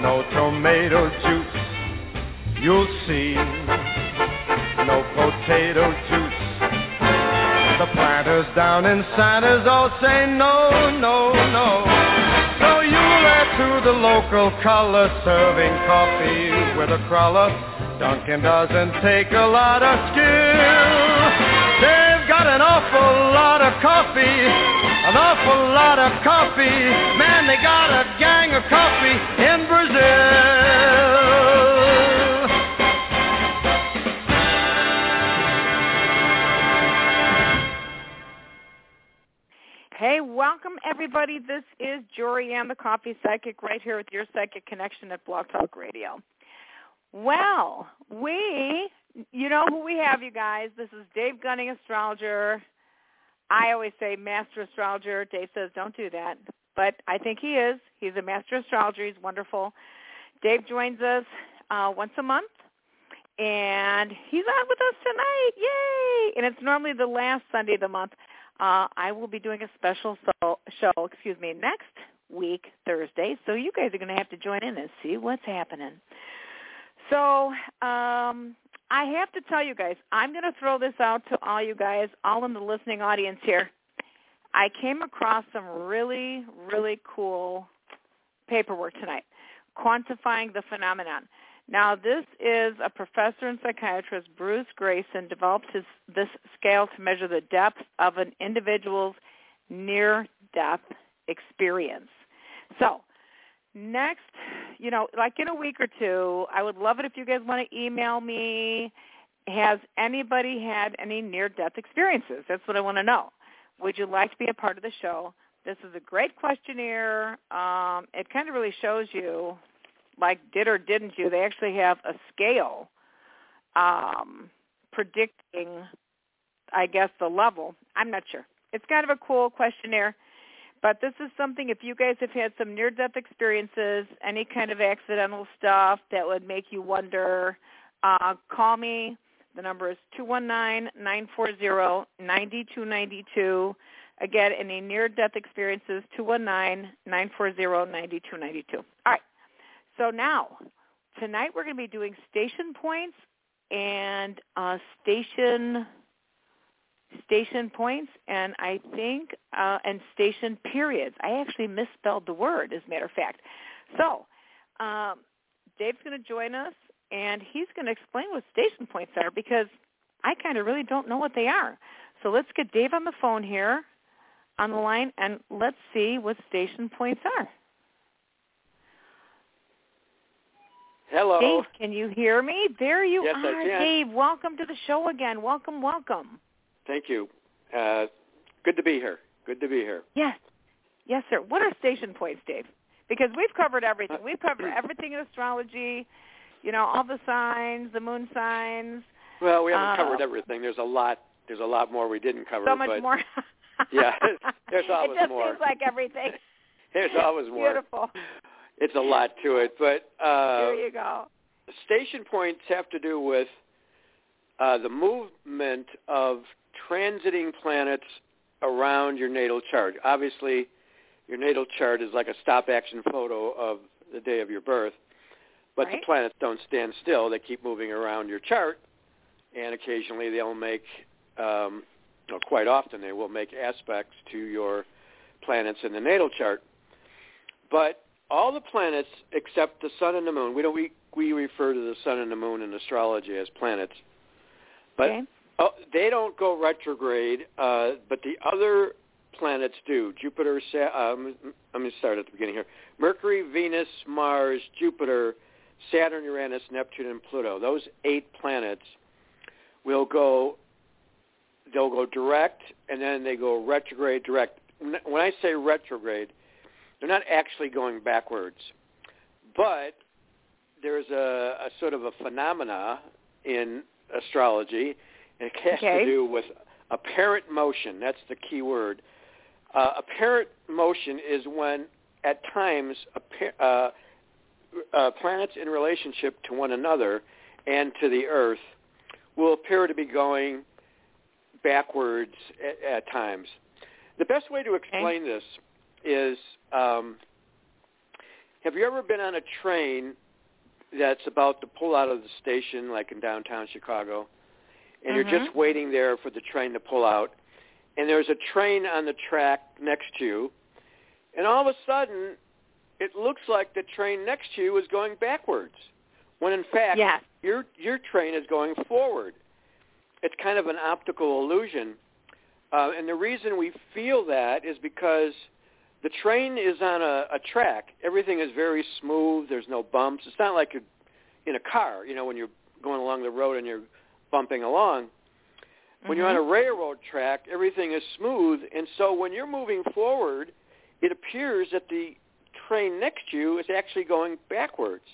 no tomato juice, you'll see. No potato juice. The planters down in Santos all say no, no, no. So you'll add to the local color, serving coffee with a cruller. Dunkin' doesn't take a lot of skill. Got an awful lot of coffee, an awful lot of coffee. Man, they got a gang of coffee in Brazil. Hey, welcome everybody. This is Jorianne, the Coffee Psychic, right here with your Psychic Connection at Blog Talk Radio. Well, we, you know who we have, you guys. This is Dave Gunning, astrologer. I always say master astrologer. Dave says don't do that, but I think he is. He's a master astrologer. He's wonderful. Dave joins us uh, once a month, and he's on with us tonight. Yay! And it's normally the last Sunday of the month. Uh, I will be doing a special so, show, excuse me, next week, Thursday. So you guys are going to have to join in and see what's happening. So um, I have to tell you guys, I'm going to throw this out to all you guys, all in the listening audience here. I came across some really, really cool paperwork tonight, quantifying the phenomenon. Now, this is a professor and psychiatrist, Bruce Greyson, developed his, this scale to measure the depth of an individual's near-death experience. So, next, you know, like in a week or two, I would love it if you guys want to email me. Has anybody had any near-death experiences? That's what I want to know. Would you like to be a part of the show? This is a great questionnaire. Um, it kind of really shows you, like, did or didn't you. They actually have a scale um, predicting, I guess, the level. I'm not sure. It's kind of a cool questionnaire. But this is something, if you guys have had some near-death experiences, any kind of accidental stuff that would make you wonder, uh, call me. The number is 219-940-9292. Again, any near-death experiences, 219-940-9292. All right. So now, tonight we're going to be doing station points and uh, station station points and I think uh, and station periods. I actually misspelled the word, as a matter of fact. So um, Dave's going to join us, and he's going to explain what station points are because I kind of really don't know what they are. So let's get Dave on the phone here, on the line, and let's see what station points are. Hello. Dave, can you hear me? There you yes, are. Dave. Welcome to the show again. Welcome, welcome. Thank you. Uh, good to be here. Good to be here. Yes. Yes, sir. What are station points, Dave? Because we've covered everything. We've covered everything in astrology, you know, all the signs, the moon signs. Well, we haven't Uh, covered everything. There's a lot. There's a lot more we didn't cover. So much but more. Yeah, there's always more. It just more. seems like everything. There's always more. Beautiful. It's a lot to it, but uh, there you go. station points have to do with uh, the movement of transiting planets around your natal chart. Obviously, your natal chart is like a stop-action photo of the day of your birth, but Right. the planets don't stand still. They keep moving around your chart, and occasionally they'll make, um, or quite often they will make aspects to your planets in the natal chart. But all the planets except the sun and the moon, we don't we we refer to the sun and the moon in astrology as planets, but okay. Oh, they don't go retrograde. Uh, but the other planets do. Jupiter. Um, let me start at the beginning here. Mercury, Venus, Mars, Jupiter, Saturn, Uranus, Neptune, and Pluto. Those eight planets will go. They'll go direct, and then they go retrograde. Direct. When I say retrograde, they're not actually going backwards, but there's a, a sort of a phenomena in astrology, and it has Okay. to do with apparent motion. That's the key word. Uh, apparent motion is when, at times, appa- uh, uh, planets in relationship to one another and to the Earth will appear to be going backwards at, at times. The best way to explain this is um, have you ever been on a train that's about to pull out of the station like in downtown Chicago and you're just Mhm. waiting there for the train to pull out and there's a train on the track next to you and all of a sudden it looks like the train next to you is going backwards when in fact Yes. your your train is going forward. It's kind of an optical illusion. Uh, and the reason we feel that is because the train is on a, a track. Everything is very smooth. There's no bumps. It's not like you're in a car, you know, when you're going along the road and you're bumping along. When you're on a Mhm. railroad track, everything is smooth. And so when you're moving forward, it appears that the train next to you is actually going backwards.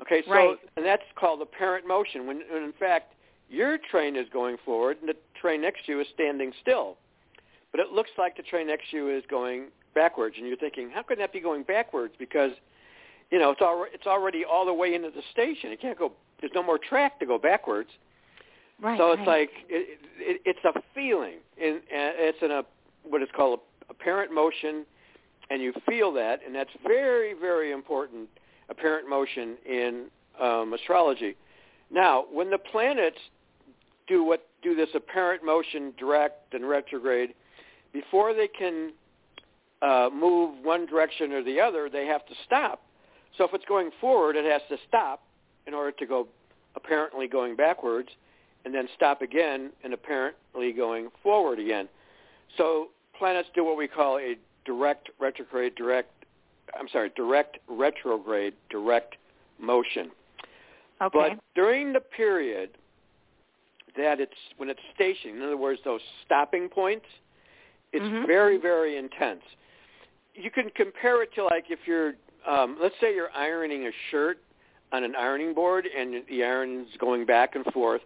Okay, so Right. and that's called apparent motion. When, when in fact your train is going forward and the train next to you is standing still, but it looks like the train next to you is going backwards, and you're thinking, how could that be going backwards? Because you know it's already it's already all the way into the station. It can't go. There's no more track to go backwards. Right. so it's right. like it, it, it's a feeling, and and it's in a what is called a apparent motion, and you feel that, and that's very very important. Apparent motion in um, astrology. Now, when the planets do what do this apparent motion, direct and retrograde, before they can uh, move one direction or the other, they have to stop. So if it's going forward, it has to stop in order to go apparently going backwards, and then stop again and apparently going forward again. So planets do what we call a direct retrograde, direct. I'm sorry, direct retrograde, direct motion. okay. But during the period that it's when it's stationing, in other words, those stopping points, it's Mhm. very very intense. You can compare it to like if you're, um, let's say you're ironing a shirt on an ironing board and the iron's going back and forth,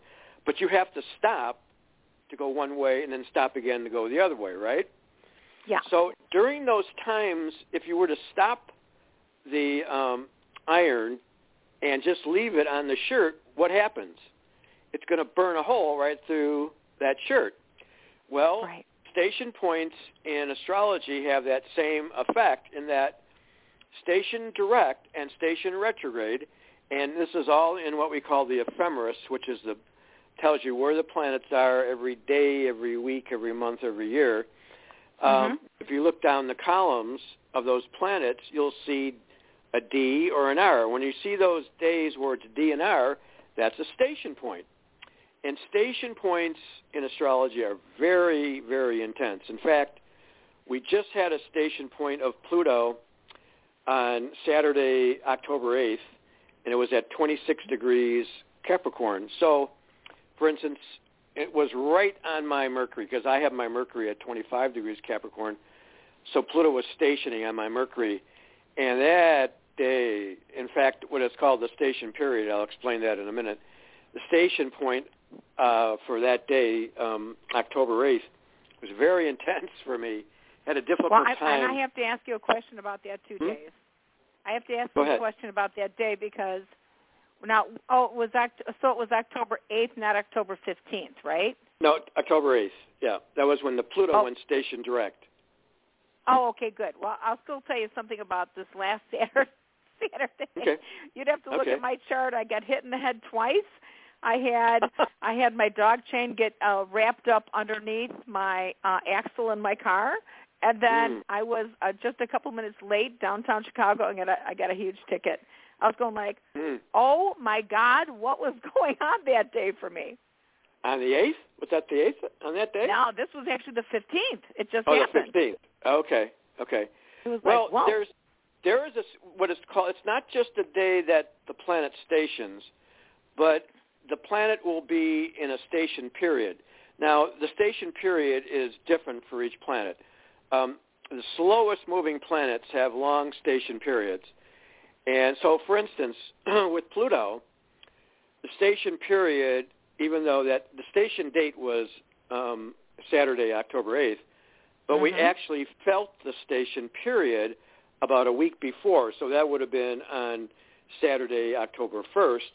but you have to stop to go one way and then stop again to go the other way, right? yeah. So during those times, if you were to stop the um, iron and just leave it on the shirt, what happens? It's going to burn a hole right through that shirt. Well, right. station points in astrology have that same effect in that station direct and station retrograde, and this is all in what we call the ephemeris, which is the tells you where the planets are every day, every week, every month, every year. Um, if you look down the columns of those planets, you'll see a D or an R. When you see those days where it's D and R, that's a station point. And station points in astrology are very, very intense. In fact, we just had a station point of Pluto on Saturday, October 8th, and it was at 26 degrees Capricorn. So, for instance, it was right on my Mercury because I have my Mercury at 25 degrees Capricorn. So Pluto was stationing on my Mercury. And that day, in fact, what is called the station period, I'll explain that in a minute, the station point uh, for that day, um, October 8th, was very intense for me. Had a difficult well, I, time. And I have to ask you a question about that two Hmm? days. I have to ask Go you ahead. a question about that day because now, oh, it was Oct- so it was October 8th, not October 15th, right? No, October 8th. Yeah, that was when the Pluto Oh. went station direct. Oh, okay, good. Well, I'll still tell you something about this last Saturday. Saturday. Okay. You'd have to look Okay. at my chart. I got hit in the head twice. I had I had my dog chain get uh, wrapped up underneath my uh, axle in my car, and then Mm. I was uh, just a couple minutes late downtown Chicago, and got a, I got a huge ticket. I was going like, Hmm. oh my God, what was going on that day for me? On the 8th? Was that the 8th on that day? No, this was actually the 15th. It just oh, happened. the 15th. Okay, okay. It was Well, like, whoa. there's there is a, what is called. It's not just the day that the planet stations, but the planet will be in a station period. Now, the station period is different for each planet. Um, the slowest moving planets have long station periods, and so, for instance, with Pluto, the station period, even though that the station date was um, Saturday, October eighth, but we Mhm. actually felt the station period about a week before, so that would have been on Saturday, October 1st.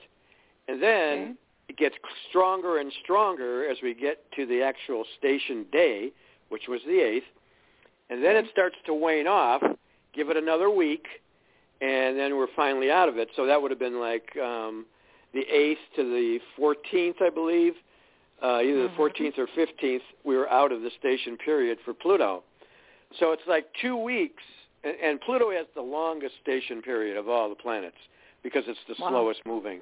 And then Okay. it gets stronger and stronger as we get to the actual station day, which was the 8th. And then it starts to wane off, give it another week, and then we're finally out of it. So that would have been like um, the 8th to the 14th, I believe. Uh, either the Mhm. 14th or 15th, we were out of the station period for Pluto. So it's like two weeks, and, and Pluto has the longest station period of all the planets because it's the Wow. slowest moving.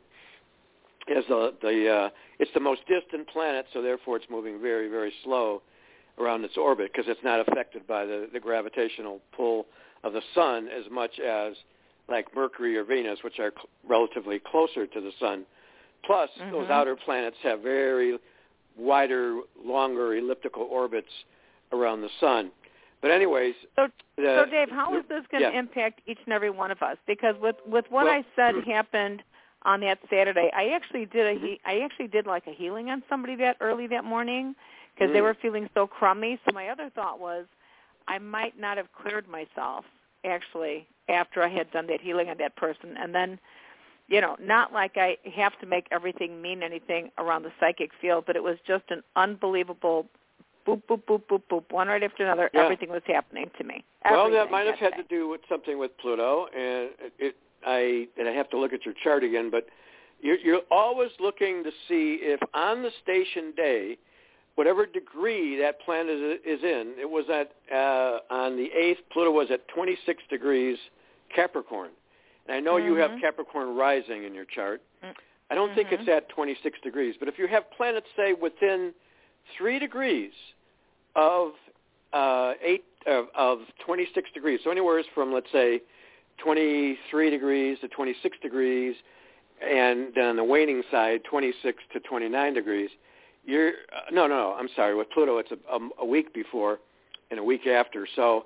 It has the the uh, it's the most distant planet, so therefore it's moving very very slow around its orbit because it's not affected by the the gravitational pull of the sun as much as like Mercury or Venus, which are cl- relatively closer to the sun. Plus, those Mhm. outer planets have very wider, longer elliptical orbits around the sun. But anyways, So, the, so Dave, how is this going to yeah. impact each and every one of us? Because with with what Well- I said happened on that Saturday, I actually did a he- I actually did like a healing on somebody that early that morning because they Mm. were feeling so crummy. So my other thought was, I might not have cleared myself actually after I had done that healing on that person, and then. You know, not like I have to make everything mean anything around the psychic field, but it was just an unbelievable boop, boop, boop, boop, boop, one right after another. Yeah. Everything was happening to me. Well, that might have had to do with something with Pluto, and it, it I and I have to look at your chart again. But you're, you're always looking to see if on the station day, whatever degree that planet is, is in, it was at uh, on the eighth. Pluto was at 26 degrees Capricorn, and I know you have Mhm. Capricorn rising in your chart. Mm. I don't think Mhm. it's at 26 degrees, but if you have planets say within three degrees of uh, eight of, of 26 degrees. So anywhere from let's say 23 degrees to 26 degrees, and then on the waning side, 26 to 29 degrees. You're uh, no, no. I'm sorry. With Pluto, it's a, a, a week before and a week after. So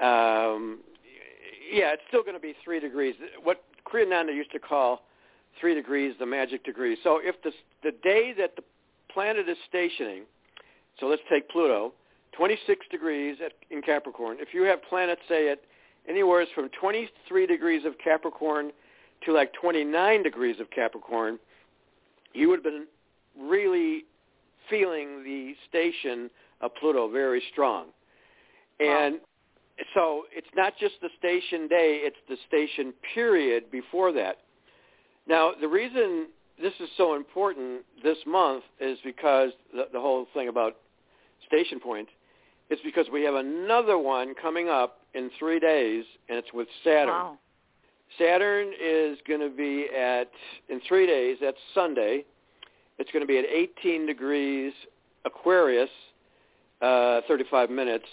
um, yeah, it's still going to be three degrees. What Kriyananda used to call three degrees the magic degree. So if the the day that the planet is stationing, so let's take Pluto, 26 degrees at, in Capricorn. If you have planets, say, at anywhere from 23 degrees of Capricorn to like 29 degrees of Capricorn, you would have been really feeling the station of Pluto very strong. And so it's not just the station day, it's the station period before that. Now, the reason this is so important this month is because the, the whole thing about station points is because we have another one coming up in three days, and it's with Saturn. Wow. Saturn is going to be at in three days. That's Sunday. It's going to be at 18 degrees Aquarius, uh, 35 minutes.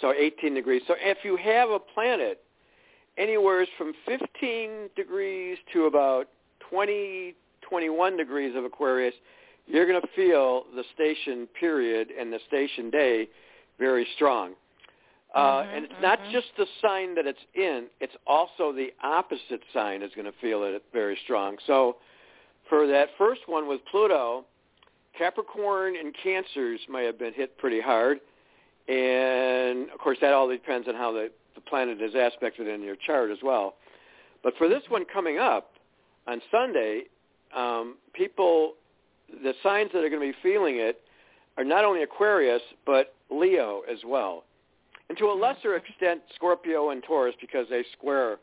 So 18 degrees. So if you have a planet anywhere from 15 degrees to about 20, 21 degrees of Aquarius, you're going to feel the station period and the station day very strong. Uh, Mhm, and it's not mhm. just the sign that it's in, it's also the opposite sign is going to feel it very strong. So for that first one with Pluto, Capricorn and Cancers may have been hit pretty hard. And of course that all depends on how the, the planet is aspected in your chart as well. But for this one coming up on Sunday, um, people, the signs that are going to be feeling it are not only Aquarius, but Leo as well. And to a lesser extent, Scorpio and Taurus because they square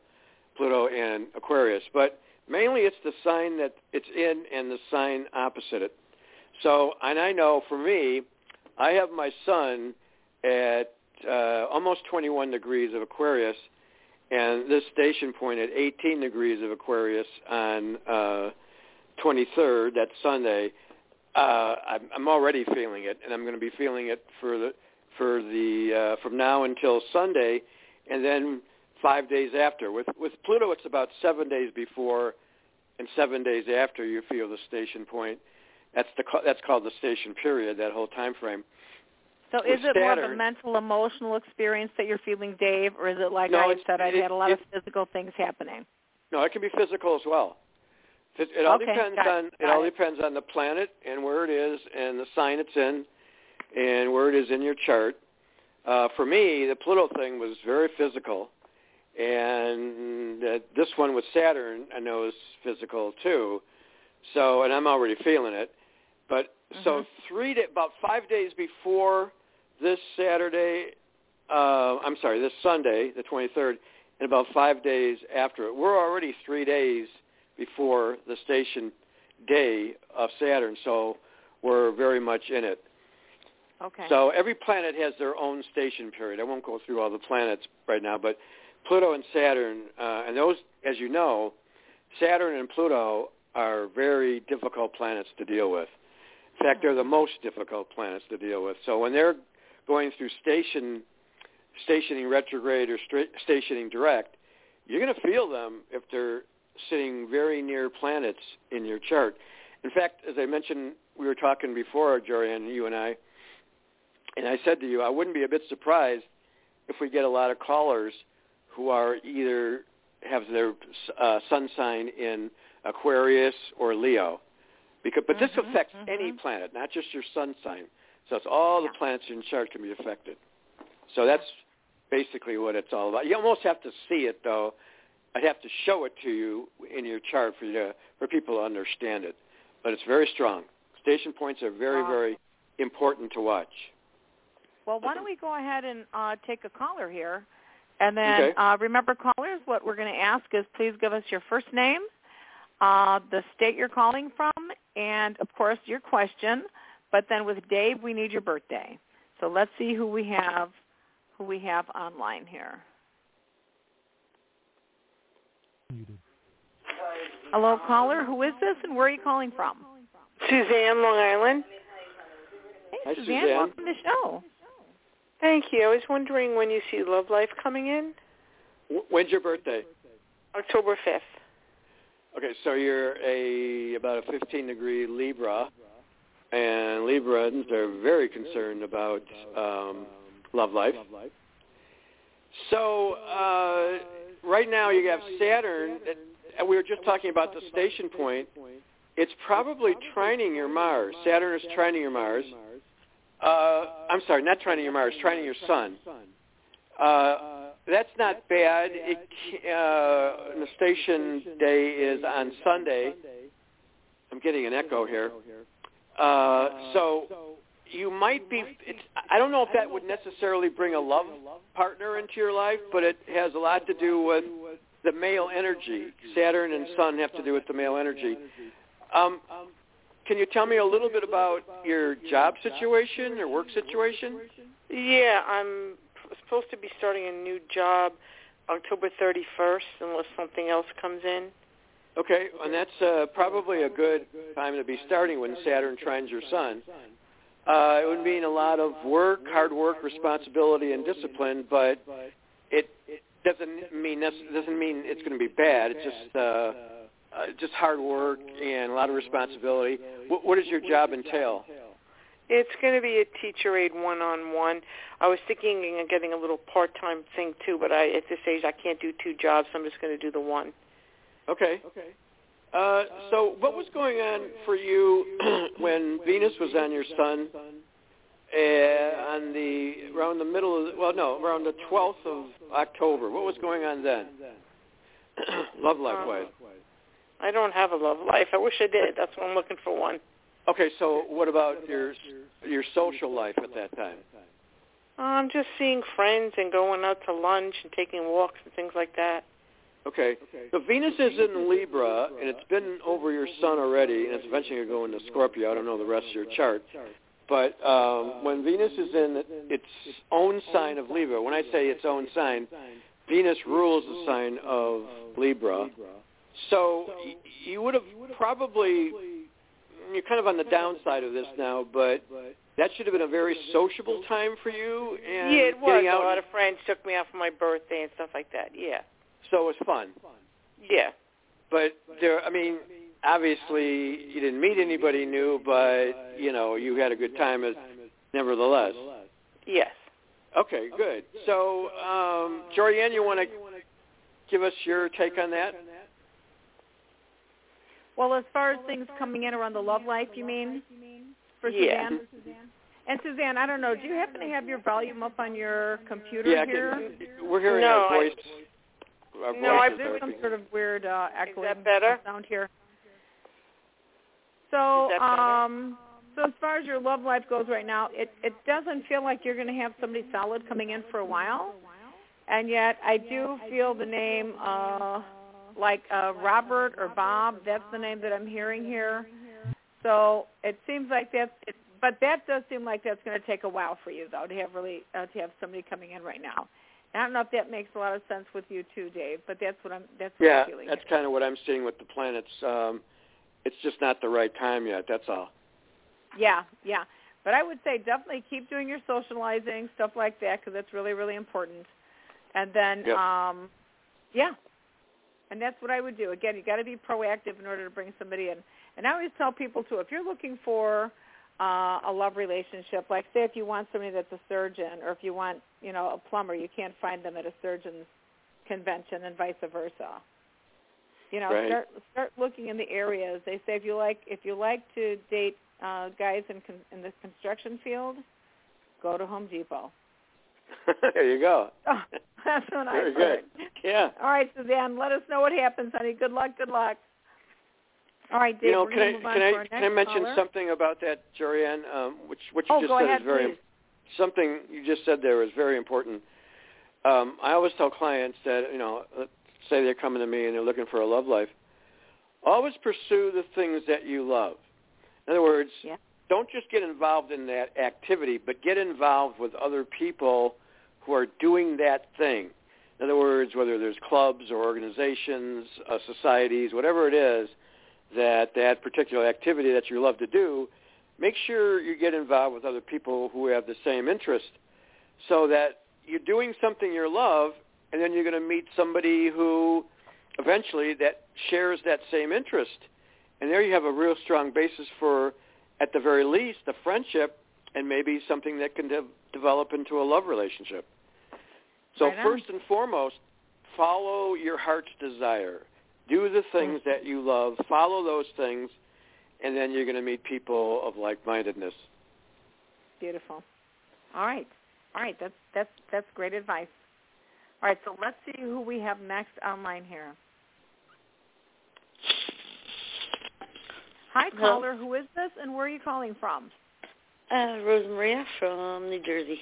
Pluto and Aquarius. But mainly it's the sign that it's in and the sign opposite it. So, and I know for me, I have my sun at uh, almost 21 degrees of Aquarius, and this station point at 18 degrees of Aquarius on uh, 23rd, that Sunday. Uh, I'm, I'm already feeling it, and I'm going to be feeling it for the for the uh, from now until Sunday, and then five days after. With with Pluto, it's about seven days before and seven days after you feel the station point. That's the that's called the station period. That whole time frame. So with is it more of a mental, emotional experience that you're feeling, Dave, or is it like No, I said, I've it- had a lot of it- physical things happening? No, it can be physical as well. It, it all Okay, depends it, on it got all depends on the planet and where it is and the sign it's in, and where it is in your chart. Uh, for me, the Pluto thing was very physical, and uh, this one with Saturn I know is physical too. So, and I'm already feeling it. But so Mhm. three day, about five days before this Saturday, uh, I'm sorry, this Sunday, the 23rd, and about five days after it. We're already three days before the station day of Saturn, so we're very much in it. Okay. So every planet has their own station period. I won't go through all the planets right now, but Pluto and Saturn, uh, and those, as you know, Saturn and Pluto are very difficult planets to deal with. In fact, they're the most difficult planets to deal with. So when they're going through station, stationing retrograde or stra- stationing direct, you're going to feel them if they're sitting very near planets in your chart. In fact, as I mentioned, we were talking before, Jorianne, you and I, and I said to you, I wouldn't be a bit surprised if we get a lot of callers who are either have their uh, sun sign in Aquarius or Leo. Because, but this Mhm, affects mhm. any planet, not just your sun sign. So it's all the planets in chart can be affected. So that's basically what it's all about. You almost have to see it, though. I'd have to show it to you in your chart for you to, for people to understand it. But it's very strong. Station points are very, Wow. very important to watch. Well, why don't we go ahead and uh, take a caller here, and then Okay. uh, remember, callers, what we're going to ask is please give us your first name, uh, the state you're calling from, and of course your question. But then with Dave, we need your birthday. So let's see who we have, who we have online here. Hello, caller. Who is this, and where are you calling from? Suzanne, Long Island. Hey, Hi, Suzanne. Suzanne. Welcome to the show. Thank you. I was wondering when you see Love Life coming in. When's your birthday? October 5th. Okay, so you're a about a 15 degree Libra, and Librans are very concerned about um, love life. So uh, right now you have Saturn, and we were just talking about the station point. It's probably trining your Mars. Saturn is trining your Mars. Uh, I'm sorry, not trining your Mars, trining your Sun. Uh, that's not bad. It, uh, the station day is on Sunday. I'm getting an echo here. Uh, so you might be. It's, I don't know if that would necessarily bring a love partner into your life, but it has a lot to do with the male energy. Saturn and Sun have to do with the male energy. Um, can you tell me a little bit about your job situation your work situation? Yeah, I'm supposed to be starting a new job October 31st, unless something else comes in. Okay, and that's uh, probably a good time to be starting when Saturn trines your sun. Uh, it would mean a lot of work, hard work, responsibility, and discipline, but it doesn't mean doesn't mean it's going to be bad. It's just uh, uh, just hard work and a lot of responsibility. What, what does your job entail? It's going to be a teacher aid one-on-one. I was thinking of getting a little part-time thing too, but I at this age I can't do two jobs. So I'm just going to do the one. Okay. Okay. Uh, so what was going on for you when Venus was on your sun uh, on the around the middle of well no around the 12th of October? What was going on then? love life wise. I don't have a love life. I wish I did. That's why I'm looking for one. Okay, so what about your your social life at that time? I'm just seeing friends and going out to lunch and taking walks and things like that. Okay. So Venus is in Libra, and it's been over your sun already, and it's eventually going to go into Scorpio. I don't know the rest of your chart. But um, when Venus is in its own sign of Libra, when I say its own sign, Venus rules the sign of Libra. So you would have probably, you're kind of on the downside of this now, but that should have been a very sociable time for you. And yeah, it was. Out a lot of friends took me out for my birthday and stuff like that. Yeah. So it was fun. Yeah. But there, I mean, obviously you didn't meet anybody new, but you know you had a good time as nevertheless. Yes. Okay, good. So, um, Jorianne, you want to give us your take on that? Well, as far as things coming in around the love life, you mean? For yeah. Suzanne? And Suzanne, I don't know, do you happen to have your volume up on your computer yeah, here? Can, we're hearing no, our voice. I, our no, I, there's some sort of weird uh, echoing better? sound here. So, um, so as far as your love life goes right now, it it doesn't feel like you're going to have somebody solid coming in for a while, and yet I do feel the name uh, like uh, Robert or Bob. That's the name that I'm hearing here. So it seems like that's. It, but that does seem like that's going to take a while for you, though, to have really uh, to have somebody coming in right now. I don't know if that makes a lot of sense with you too, Dave, but that's what I'm that's what yeah, I'm feeling. that's here. kind of what I'm seeing with the planets. Um, it's just not the right time yet. That's all. Yeah, yeah. But I would say definitely keep doing your socializing stuff like that because that's really really important. And then, Yep. um, yeah, and that's what I would do. Again, you got to be proactive in order to bring somebody in. And I always tell people too, if you're looking for uh, a love relationship, like say if you want somebody that's a surgeon, or if you want you know a plumber, you can't find them at a surgeon's convention, and vice versa. You know, Right. start start looking in the areas. They say if you like if you like to date uh, guys in con- in the construction field, go to Home Depot. there you go. Oh, that's what I Very heard. good. Yeah. All right, Suzanne, let us know what happens, honey. Good luck. Good luck. All right, Dave. you know, can I can I can I mention caller. something about that, Jorianne? Um, which what you Oh, just said ahead, is very please. something you just said there is very important. Um, I always tell clients that you know, let's say they're coming to me and they're looking for a love life. Always pursue the things that you love. In other words, Yeah. Don't just get involved in that activity, but get involved with other people who are doing that thing. In other words, whether there's clubs or organizations, uh, societies, whatever it is, that that particular activity that you love to do, make sure you get involved with other people who have the same interest so that you're doing something you love and then you're going to meet somebody who eventually that shares that same interest. And there you have a real strong basis for, at the very least, a friendship and maybe something that can de- develop into a love relationship. So Right first and foremost, follow your heart's desire. Do the things that you love. Follow those things, and then you're going to meet people of like-mindedness. Beautiful. All right. All right. That's that's that's great advice. All right. So let's see who we have next online here. Hi, Hello. caller. Who is this, and where are you calling from? Uh, Rosemaria from New Jersey.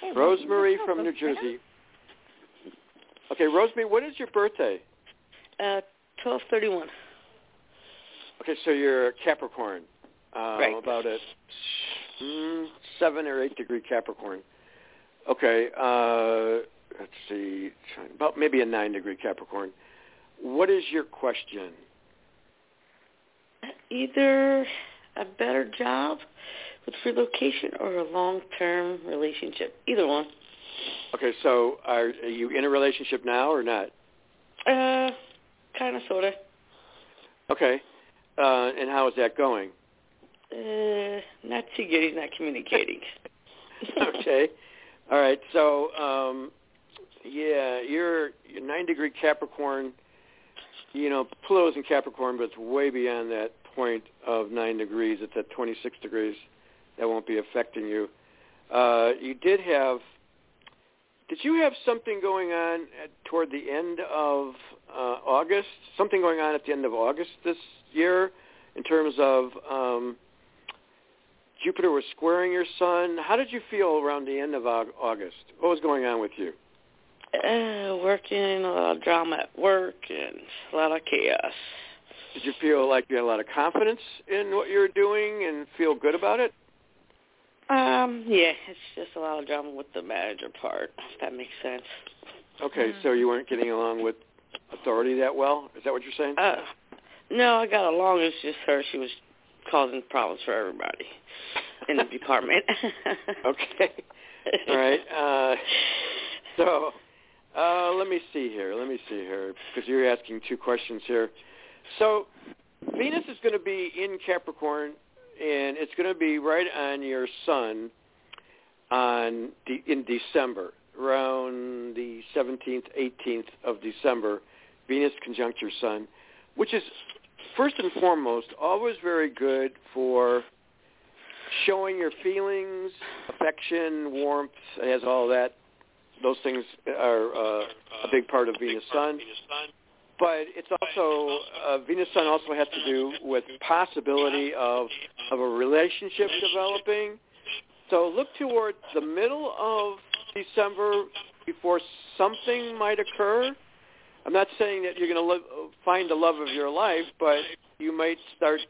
Hey, Rosemary from up, New Jersey. Okay, Rosemary, what is your birthday? Uh, twelve thirty-one. Okay, so you're a Capricorn. Um, Right. About a mm, seven or eight degree Capricorn. Okay. Uh, let's see, about maybe a nine degree Capricorn. What is your question? Either a better job with relocation or a long-term relationship. Either one. Okay, so are, are you in a relationship now or not? Uh, kind of, sort of. Okay, uh, and how is that going? Uh, not too good. He's not communicating. okay, all right. So, um, yeah, you're, you're nine degree Capricorn. You know, Pluto's in Capricorn, but it's way beyond that point of nine degrees. It's at 26 degrees. That won't be affecting you. Uh, you did have. Did you have something going on at, toward the end of uh, August? Something going on at the end of August this year, in terms of um, Jupiter was squaring your Sun. How did you feel around the end of August? What was going on with you? Uh, working, a lot of drama at work, and a lot of chaos. Did you feel like you had a lot of confidence in what you were doing and feel good about it? Um, yeah, it's just a lot of drama with the manager part, if that makes sense. Okay, mm-hmm. so you weren't getting along with authority that well? Is that what you're saying? Uh, no, I got along. It's just her. She was causing problems for everybody in the department. okay. All right. Uh, so uh, let me see here. Let me see here because you're asking two questions here. So Venus is going to be in Capricorn, and it's going to be right on your Sun on de- in December, around the 17th, 18th of December. Venus conjunct your Sun, which is first and foremost always very good for showing your feelings, affection, warmth. It has all that. Those things are uh, a big part of Venus Sun but it's also uh, Venus Sun also has to do with possibility of of a relationship developing. So look towards the middle of December before something might occur. I'm not saying that you're going to find the love of your life, but you might start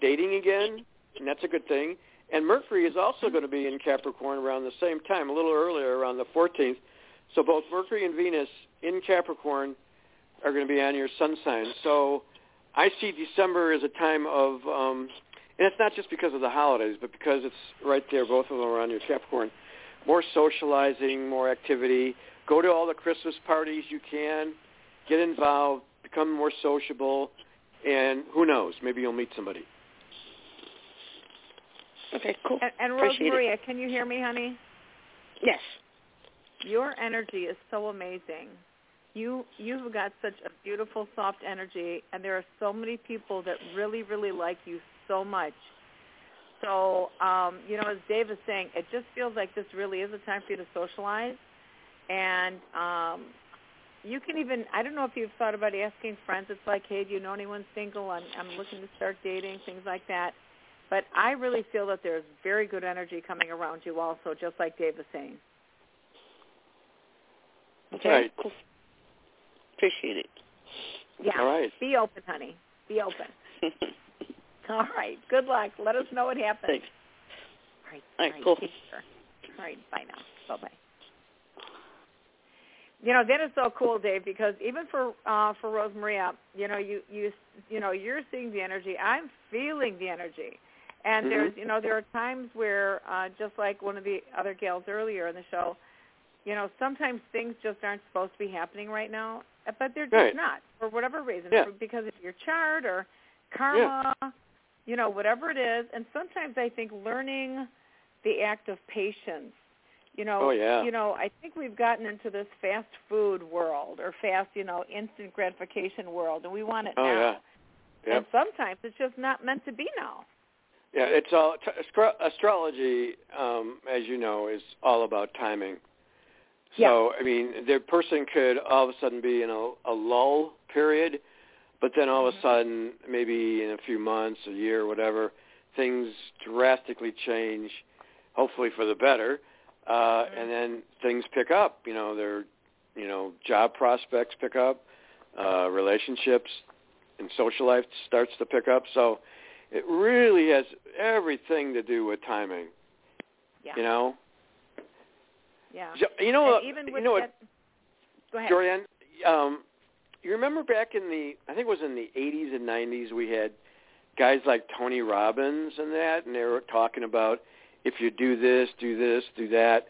dating again, and that's a good thing. And Mercury is also going to be in Capricorn around the same time, a little earlier, around the 14th. So both Mercury and Venus in Capricorn are going to be on your sun sign. So I see December as a time of, um, and it's not just because of the holidays, but because it's right there, both of them are on your Capricorn. More socializing, more activity. Go to all the Christmas parties you can. Get involved. Become more sociable. And who knows? Maybe you'll meet somebody. Okay, cool. And, and Rose Maria, can you hear me, honey? Yes. Your energy is so amazing you you've got such a beautiful soft energy and there are so many people that really really like you so much. So um you know as dave is saying it just feels like this really is a time for you to socialize. And um you can even i don't know if you've thought about asking friends. It's like hey do you know anyone single? I'm i'm looking to start dating things like that. But i really feel that there's very good energy coming around you also just like dave was saying. Okay. Right. Appreciate it. Yeah. All right. Be open, honey. Be open. All right. Good luck. Let us know what happens. Thanks. All right. All right, all cool. All right. Bye now. Bye-bye. You know that is so cool, Dave, because even for uh, for Rose Maria, you know you you you know you're seeing the energy. I'm feeling the energy, and mm-hmm. there's you know there are times where uh, just like one of the other gals earlier in the show, you know sometimes things just aren't supposed to be happening right now, but they're just right. not for whatever reason, yeah. because of your chart or karma, yeah. you know, whatever it is. And sometimes I think learning the act of patience. You know, oh, yeah. you know, I think we've gotten into this fast food world or fast, you know, instant gratification world, and we want it oh, now. Yeah. Yep. And sometimes it's just not meant to be now. Yeah, it's all t- astrology, um, as you know, is all about timing. So yeah. I mean, the person could all of a sudden be in a, a lull period, but then all of a mm-hmm. sudden, maybe in a few months, a year, whatever, things drastically change, hopefully for the better, uh, mm-hmm. and then things pick up. You know, their, you know, job prospects pick up, uh, relationships and social life starts to pick up. So it really has everything to do with timing. Yeah. You know, Yeah. You know, and even you know that, go ahead. Jorianne, um, you remember back in the, I think it was in the 80s and 90s, we had guys like Tony Robbins and that, and they were talking about if you do this, do this, do that,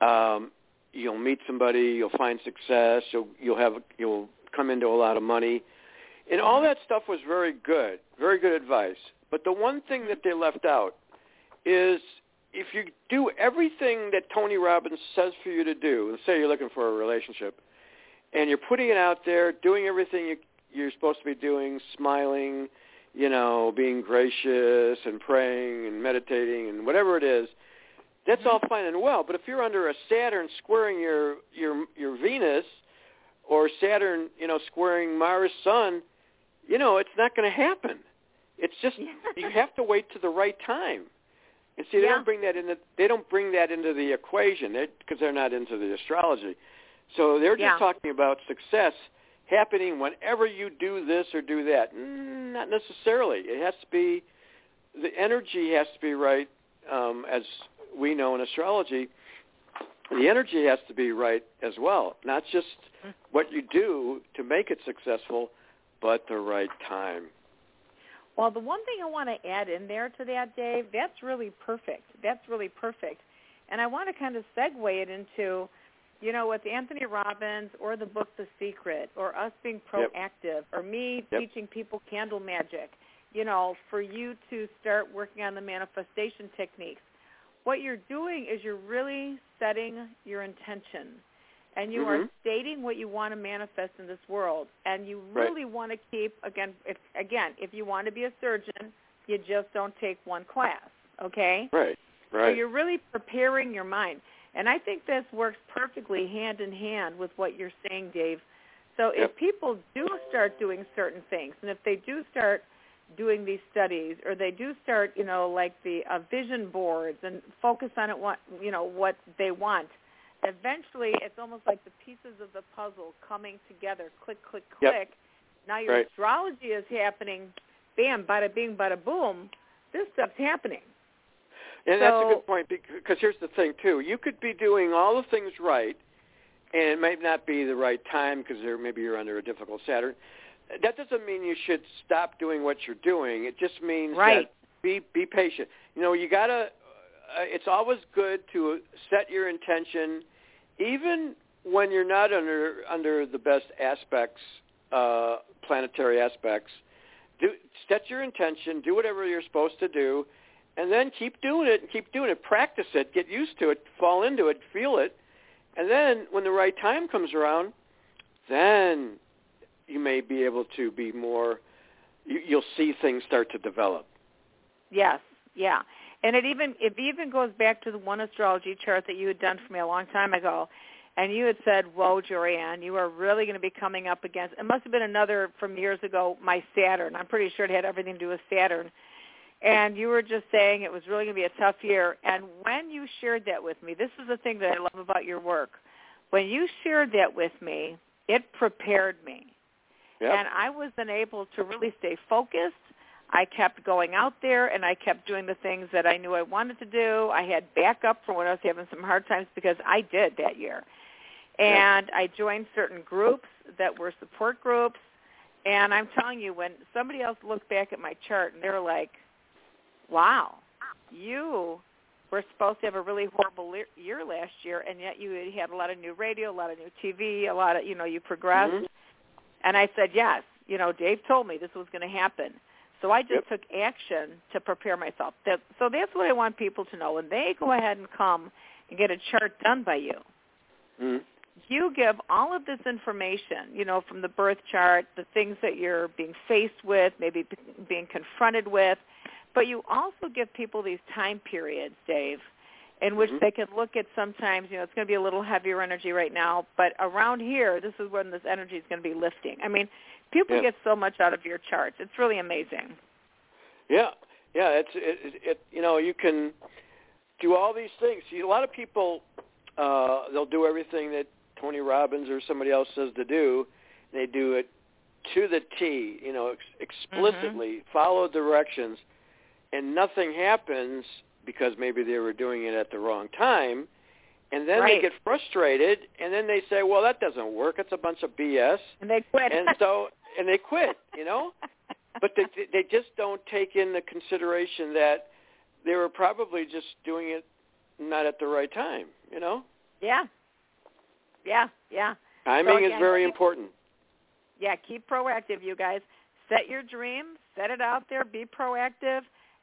um, you'll meet somebody, you'll find success, you'll you'll have you'll come into a lot of money, and all that stuff was very good, very good advice. But the one thing that they left out is if you do everything that Tony Robbins says for you to do, let's say you're looking for a relationship, and you're putting it out there, doing everything you, you're supposed to be doing, smiling, you know, being gracious and praying and meditating and whatever it is, that's all fine and well. But if you're under a Saturn squaring your your your Venus, or Saturn, you know, squaring Mars Sun, you know, it's not going to happen. It's just you have to wait to the right time. And see, they Yeah. don't bring that into they don't bring that into the equation because they're not into the astrology. So they're just Yeah. talking about success happening whenever you do this or do that. Mm, not necessarily. It has to be the energy has to be right, um, as we know in astrology. The energy has to be right as well, not just what you do to make it successful, but the right time. Well, the one thing I want to add in there to that, Dave, that's really perfect. That's really perfect. And I want to kind of segue it into, you know, with Anthony Robbins or the book The Secret or us being Yep. proactive or me Yep. teaching people candle magic, you know, for you to start working on the manifestation techniques. What you're doing is you're really setting your intention and you are Mhm. stating what you want to manifest in this world and you Right. really want to keep again if again if you want to be a surgeon you just don't take one class okay Right. right so you're really preparing your mind and i think this works perfectly hand in hand with what you're saying dave so Yep. if people do start doing certain things and if they do start doing these studies or they do start you know like the uh, vision boards and focus on it what you know what they want eventually it's almost like the pieces of the puzzle coming together click click Yep. click now your Right. astrology is happening bam bada bing bada boom this stuff's happening And that's a good point because here's the thing too. You could be doing all the things right, and it might not be the right time because maybe you're under a difficult Saturn. That doesn't mean you should stop doing what you're doing. It just means Right. that be be patient. You know, you gotta. Uh, it's always good to set your intention, even when you're not under under the best aspects, uh, planetary aspects. Do set your intention. Do whatever you're supposed to do and then keep doing it and keep doing it. Practice it, get used to it, fall into it, feel it, and then when the right time comes around, then you may be able to be more. You, you'll see things start to develop. Yes, yeah. And it even it even goes back to the one astrology chart that you had done for me a long time ago. And you had said, Whoa, Jorianne, you are really going to be coming up against it must have been another from years ago, my Saturn. I'm pretty sure it had everything to do with Saturn. And you were just saying it was really going to be a tough year. And when you shared that with me, this is the thing that I love about your work. When you shared that with me, it prepared me. Yep. And I was then able to really stay focused. I kept going out there and I kept doing the things that I knew I wanted to do. I had backup for when I was having some hard times because I did that year. And I joined certain groups that were support groups. And I'm telling you, when somebody else looked back at my chart and they're like, wow, you were supposed to have a really horrible year last year, and yet you had a lot of new radio, a lot of new TV, a lot of, you know, you progressed. Mhm. And I said, yes, you know, Dave told me this was going to happen. So I just Yep. took action to prepare myself. That, so that's what I want people to know. When they go ahead and come and get a chart done by you, Mhm. you give all of this information, you know, from the birth chart, the things that you're being faced with, maybe being confronted with, but you also give people these time periods, Dave, in which Mhm. they can look at sometimes, you know, it's going to be a little heavier energy right now, but around here, this is when this energy is going to be lifting. I mean, people Yeah. get so much out of your charts. It's really amazing. Yeah, yeah. It's it, it, it. You know, you can do all these things. See, a lot of people, uh, they'll do everything that Tony Robbins or somebody else says to do. And they do it to the T. You know, ex- explicitly follow directions, and nothing happens because maybe they were doing it at the wrong time. and then Right. they get frustrated, and then they say, "Well, that doesn't work. It's a bunch of BS," And they quit. and so and they quit. You know, but they they just don't take in the consideration that they were probably just doing it not at the right time. You know, yeah. Yeah, yeah. timing is again, very keep- important. Yeah, keep proactive, you guys. Set your dreams, set it out there, be proactive,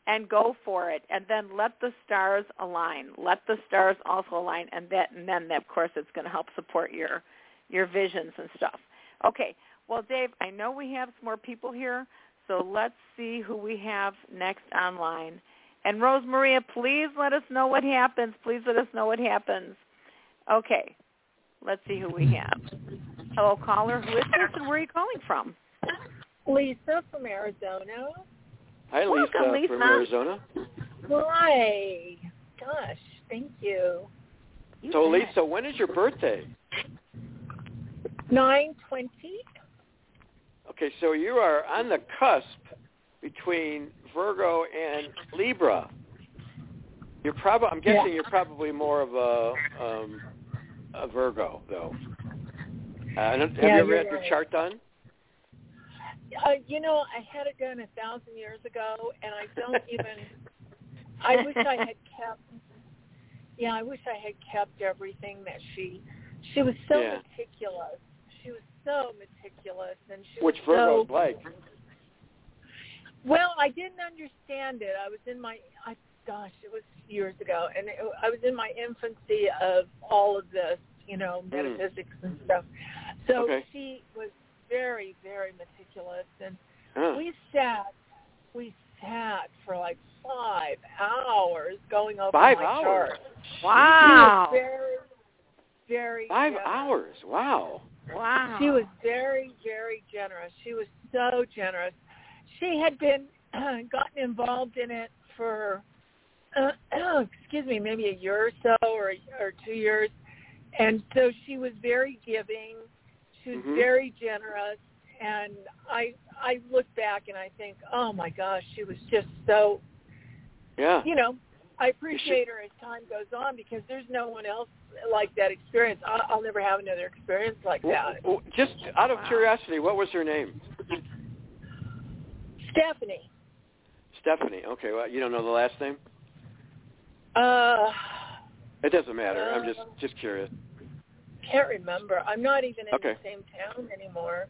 and go for it. And then let the stars align. Let the stars also align, and that, and then of course it's going to help support your your visions and stuff. Okay. Well, Dave, I know we have some more people here, so let's see who we have next online. And Rose Maria, please let us know what happens. Please let us know what happens. Okay. Let's see who we have. Hello, caller. Who is this, and where are you calling from? Lisa from Arizona. Hi, Lisa, Welcome, Lisa. from Arizona. Hi. Gosh, thank you. You So, bet. Lisa, when is your birthday? Nine twenty. Okay, so you are on the cusp between Virgo and Libra. You're probably I'm guessing you're probably more of a um, a Virgo though. Uh, have Yeah, you ever had your chart done? Uh, you know, I had it done a thousand years ago, and I don't even. I wish I had kept. Yeah, I wish I had kept everything that she. She was so Yeah. meticulous. She was so meticulous, and she Which was Virgo's so. like? Well, I didn't understand it. I was in my, I, gosh, it was years ago, and it, I was in my infancy of all of this, you know, hmm. metaphysics and stuff. So Okay. she was very, very meticulous, and Huh. we sat, we sat for like five hours going over Five my hours? chart. Wow. Very, very Five hours. Wow. Wow. She was very, very generous. She was so generous. She had been uh, gotten involved in it for, uh, excuse me, maybe a year or so, or or two years, and so she was very giving. She was Mhm. very generous, and I I look back and I think, oh my gosh, she was just so. Yeah. You know, I appreciate her as time goes on because there's no one else like that experience. I'll, I'll never have another experience like that. W- w- Just out of Wow. curiosity, what was her name? Stephanie. Stephanie. Okay. Well, you don't know the last name? Uh, It doesn't matter. I'm just Uh, just curious. can't remember. I'm not even in Okay. the same town anymore.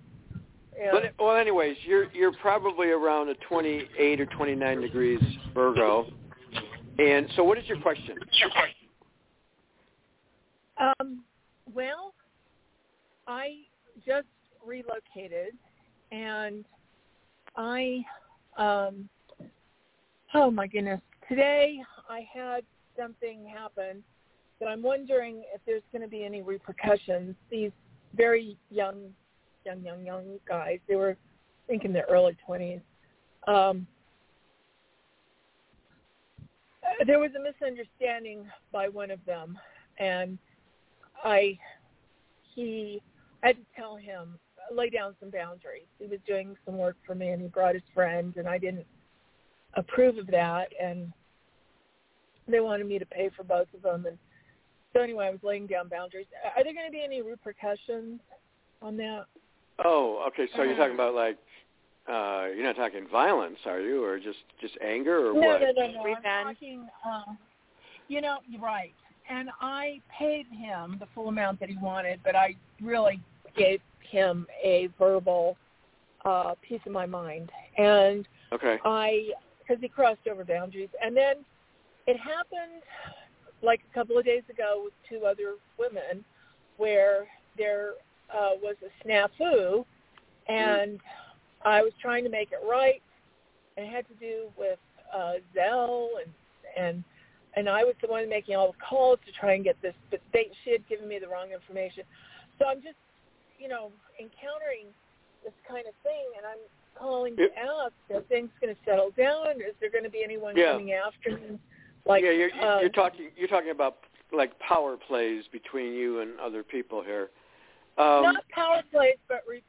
Yeah. But well, anyways, you're you're probably around a 28 or 29 degrees Virgo. And so, what is your question? Your um, well, I just relocated, and I, um, oh my goodness, today I had something happen that I'm wondering if there's going to be any repercussions. These very young, young, young, young guys, they were, I think, in their early 20s. Um, uh, there was a misunderstanding by one of them, and I, he, I had to tell him, lay down some boundaries. He was doing some work for me, and he brought his friend, and I didn't approve of that, and they wanted me to pay for both of them, and so anyway, I was laying down boundaries. Are there going to be any repercussions on that? Oh, okay. So you're Uh-huh. talking about like uh you're not talking violence, are you, or just just anger, or no, what? no, no, no. Revenge. I'm talking. Uh, you know, you're right. And I paid him the full amount that he wanted, but I really gave him a verbal uh, piece of my mind, and Okay. I because he crossed over boundaries, and then it happened like a couple of days ago with two other women, where there uh, was a snafu, and I was trying to make it right, and it had to do with uh, Zelle and and and I was the one making all the calls to try and get this, but they she had given me the wrong information, so I'm just you know encountering this kind of thing, and I'm calling to ask are things going to settle down? Is there going to be anyone Yeah. coming after me? Like yeah, you're uh, you're talking you're talking about like power plays between you and other people here. Um, not power plays, but re-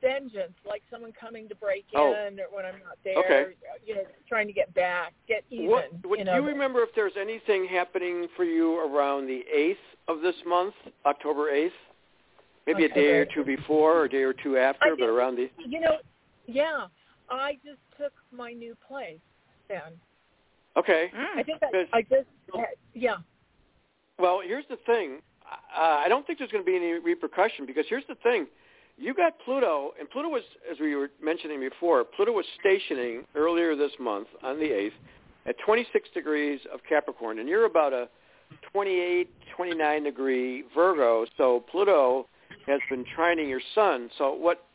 vengeance, like someone coming to break Oh. in, or when I'm not there, Okay. you know, trying to get back, get even. What, what you do you remember if there's anything happening for you around the eighth of this month, October eighth? Maybe a day or two before, or a day or two after, I but think- around the. You know, yeah, I just took my new place then. Okay. Mm. I think I, Good. I just, yeah. Well, here's the thing. Uh, I don't think there's going to be any repercussion because here's the thing. You got Pluto, and Pluto was, as we were mentioning before, Pluto was stationing earlier this month on the 8th at 26 degrees of Capricorn, and you're about a 28, 29 degree Virgo. So Pluto has been trining your sun. So what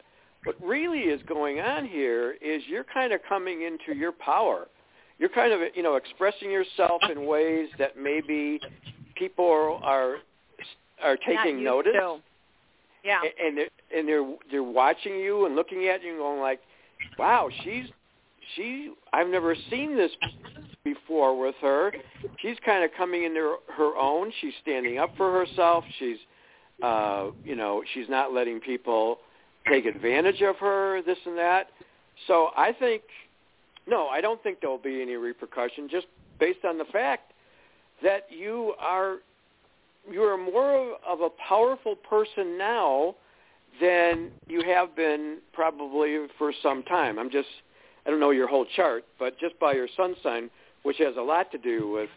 what really is going on here is you're kind of coming into your power. You're kind of you know expressing yourself in ways that maybe people are are taking notice to. Yeah. and and and they're they're watching you and looking at you and going like, "Wow, she's she I've never seen this before with her. She's kind of coming into her own. She's standing up for herself. She's uh, you know, she's not letting people take advantage of her, this and that. So I think no, I don't think there'll be any repercussion just based on the fact that you are you are more of a powerful person now than you have been probably for some time. I'm just I don't know your whole chart, but just by your sun sign, which has a lot to do with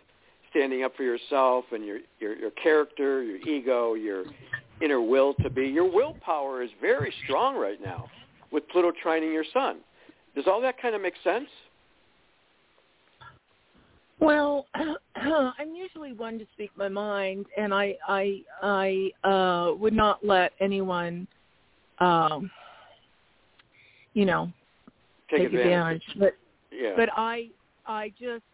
standing up for yourself and your your, your character, your ego, your inner will to be. Your willpower is very strong right now with Pluto trining your sun. Does all that kind of make sense? Well, I'm usually one to speak my mind, and I I I uh, would not let anyone, um, you know, Take, advantage. But Yeah. but I I just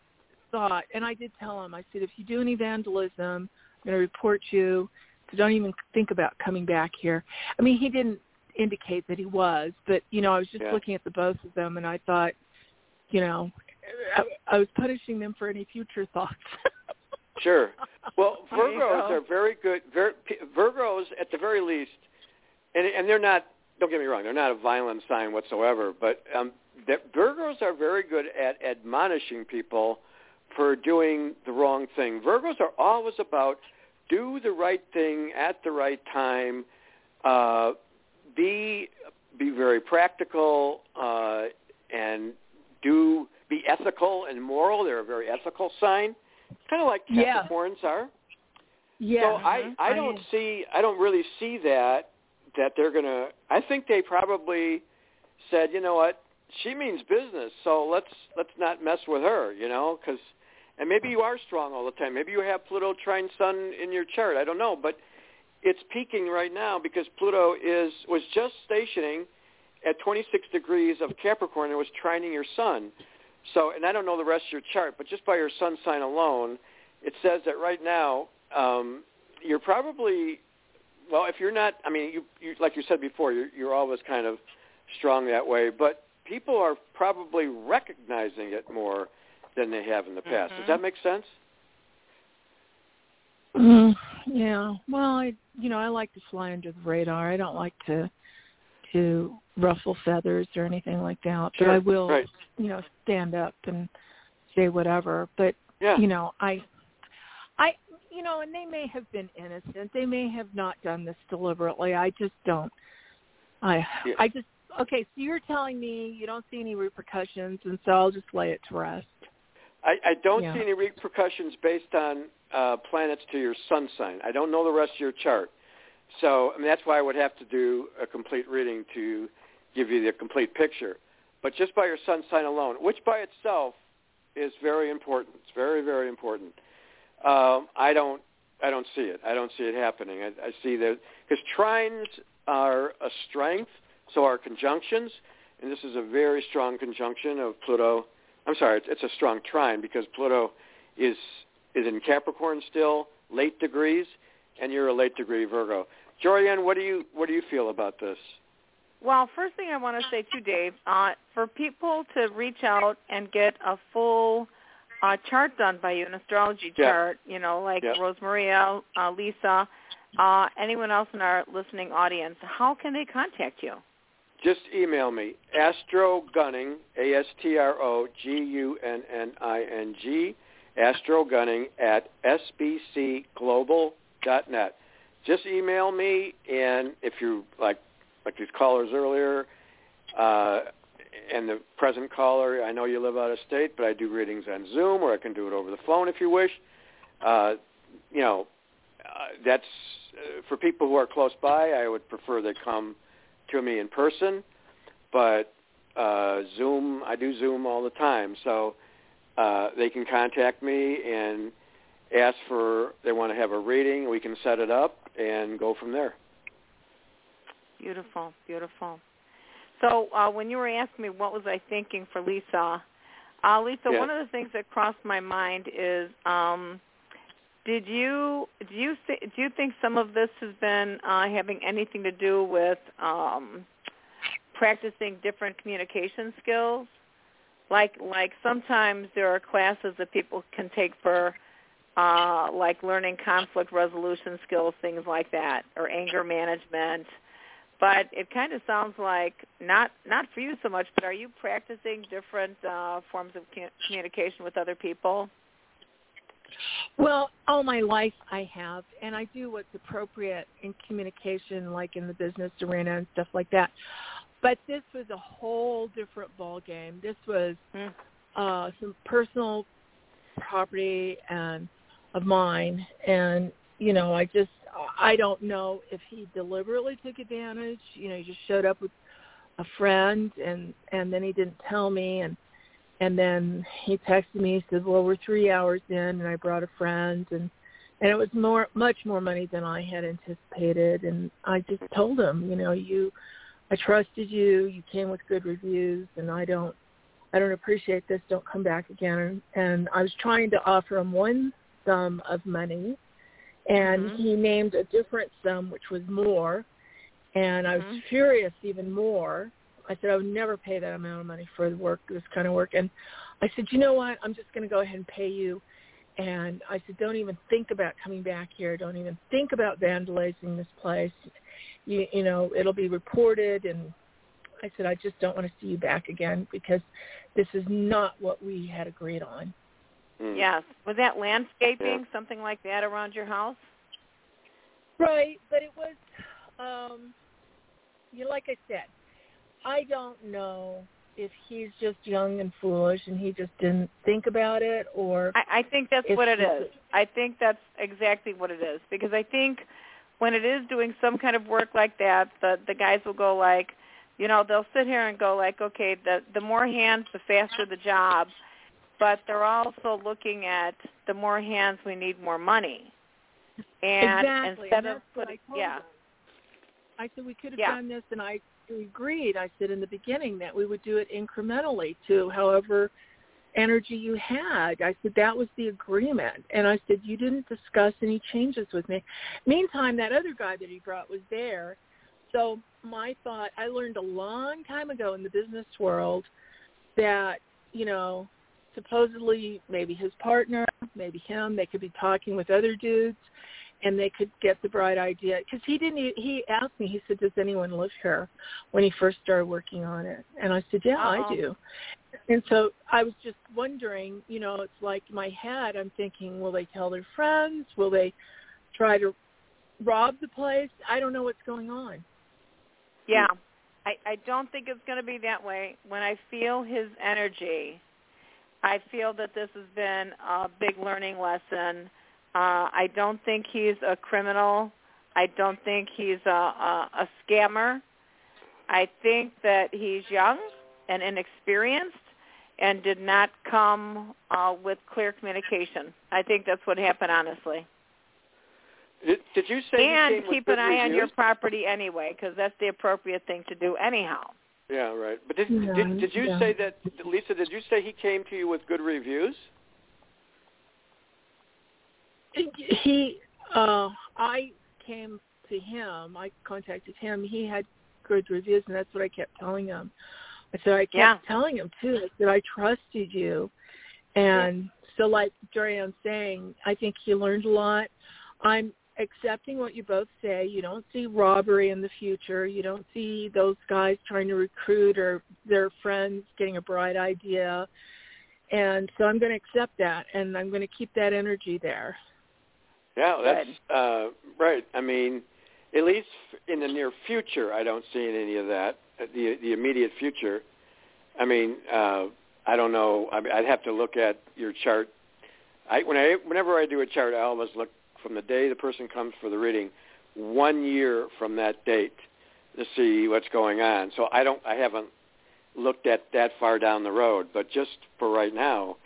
thought, and I did tell him. I said, if you do any vandalism, I'm going to report you. So don't even think about coming back here. I mean, he didn't indicate that he was, but you know, I was just Yeah. looking at the both of them, and I thought, you know, I, I was punishing them for any future thoughts. Sure. Well, Virgos are very good. Vir, Virgos, at the very least, and and they're not. Don't get me wrong; they're not a violent sign whatsoever. But um, Virgos are very good at admonishing people for doing the wrong thing. Virgos are always about do the right thing at the right time. Uh, be be very practical uh, and do be ethical and moral. They're a very ethical sign, kind of like Yeah. Capricorns are. yeah. So I I don't see I don't really see that that they're gonna. I think they probably said, you know what, she means business, so let's let's not mess with her, you know, because and maybe you are strong all the time. Maybe you have Pluto trine Sun in your chart. I don't know, but it's peaking right now because Pluto is was just stationing at 26 degrees of Capricorn and was trining your Sun. So, and I don't know the rest of your chart, but just by your Sun sign alone, it says that right now um, you're probably well. If you're not, I mean, you, you like you said before, you're, you're always kind of strong that way, but people are probably recognizing it more than they have in the past. Does Mhm. that make sense? Mm, yeah. Well, I you know I like to fly under the radar. I don't like to to ruffle feathers or anything like that. But I will right. you know stand up and say whatever. But Yeah. you know I I you know and they may have been innocent. They may have not done this deliberately. I just don't. I Yeah. I just okay. So you're telling me you don't see any repercussions, and so I'll just lay it to rest. I, I don't Yeah. see any repercussions based on uh, planets to your sun sign. I don't know the rest of your chart. So I mean, that's why I would have to do a complete reading to give you the complete picture. But just by your sun sign alone, which by itself is very important. It's very, very important. Um, I don't, I don't see it. I don't see it happening. I, I see that because trines are a strength, so are conjunctions, and this is a very strong conjunction of Pluto. I'm sorry, it's, it's a strong trine because Pluto is is in Capricorn still, late degrees, and you're a late degree Virgo. Jorianne, what do you what do you feel about this? Well, first thing I want to say too, Dave, uh, for people to reach out and get a full uh, chart done by you, an astrology Yeah. chart, you know, like Yeah. Rosemaria, uh, Lisa, uh, anyone else in our listening audience, how can they contact you? just email me Astro Gunning A S T R O G U N N I N G Astro Gunning at sbcglobal.net. Just email me, and if you like, like these callers earlier, uh, and the present caller, I know you live out of state, but I do readings on Zoom, or I can do it over the phone if you wish. Uh, you know, uh, that's uh, for people who are close by. I would prefer they come to me in person, but uh, Zoom, I do Zoom all the time, so uh, they can contact me and ask for they want to have a reading. We can set it up and go from there. Beautiful, beautiful. So uh, when you were asking me what was I thinking for Lisa, uh, Lisa, one of the things that crossed my mind is, um, did you do you th- do you think some of this has been uh, having anything to do with um, practicing different communication skills? Like like sometimes there are classes that people can take for uh, like learning conflict resolution skills, things like that, or anger management but it kind of sounds like not not for you so much but are you practicing different uh forms of communication with other people Well, all my life I have, and I do what's appropriate in communication, like in the business arena and stuff like that. But this was a whole different ball game. This was Hmm. uh, some personal property and of mine, and you know, I just I don't know if he deliberately took advantage. You know, he just showed up with a friend, and and then he didn't tell me, and and then he texted me. He said, "Well, we're three hours in, and I brought a friend, and and it was more, much more money than I had anticipated." And I just told him, you know, you, I trusted you. You came with good reviews, and I don't, I don't appreciate this. Don't come back again. And, I was trying to offer him one sum of money, and Mhm. he named a different sum, which was more. And I was Mhm. furious even more. I said I would never pay that amount of money for the work, this kind of work. And I said, you know what? I'm just going to go ahead and pay you. And I said, don't even think about coming back here. Don't even think about vandalizing this place. You, you know, it'll be reported. And I said, I just don't want to see you back again because this is not what we had agreed on. Mm. yes was that landscaping something like that around your house? Right, but it was, um, you know, like I said, I don't know if he's just young and foolish and he just didn't think about it, or i i think that's what it just- is. i think that's exactly what it is because i think when it is doing some kind of work like that the the guys will go like you know they'll sit here and go like okay the the more hands the faster the job but they're also looking at the more hands we need more money and exactly. instead and of putting I yeah him. I said we could have Yeah. done this, and I agreed. I said in the beginning that we would do it incrementally to however energy you had. I said that was the agreement, and I said you didn't discuss any changes with me. Meantime, that other guy that he brought was there. So my thought, I learned a long time ago in the business world that you know supposedly maybe his partner, maybe him, they could be talking with other dudes and they could get the bright idea because he didn't he asked me he said does anyone live here when he first started working on it and i said yeah Uh-oh. i do and so i was just wondering you know it's like my head i'm thinking will they tell their friends will they try to rob the place i don't know what's going on Yeah. I, I don't think it's going to be that way. When I feel his energy, I feel that this has been a big learning lesson. Uh, I don't think he's a criminal. I don't think he's a, a, a scammer. I think that he's young and inexperienced and did not come uh, with clear communication. I think that's what happened, honestly. Did, did you say and keep an eye on your property anyway, because that's the appropriate thing to do anyhow. Yeah, right. But did Yeah, did, did you yeah. say that Lisa? Did you say he came to you with good reviews? he uh i came to him i contacted him he had good reviews and that's what i kept telling him i said i kept Yeah. telling him too that i trusted you and so like Jorianne's saying i think he learned a lot i'm accepting what you both say. You don't see robbery in the future. You don't see those guys trying to recruit or their friends getting a bright idea. And so I'm going to accept that, and I'm going to keep that energy there. Yeah, that's uh, right. I mean, at least in the near future, I don't see any of that. The the immediate future. I mean, uh, I don't know. I mean, I'd have to look at your chart. I when I whenever I do a chart, I always look from the day the person comes for the reading, one year from that date, to see what's going on. So I don't. I haven't looked at that far down the road, but just for right now,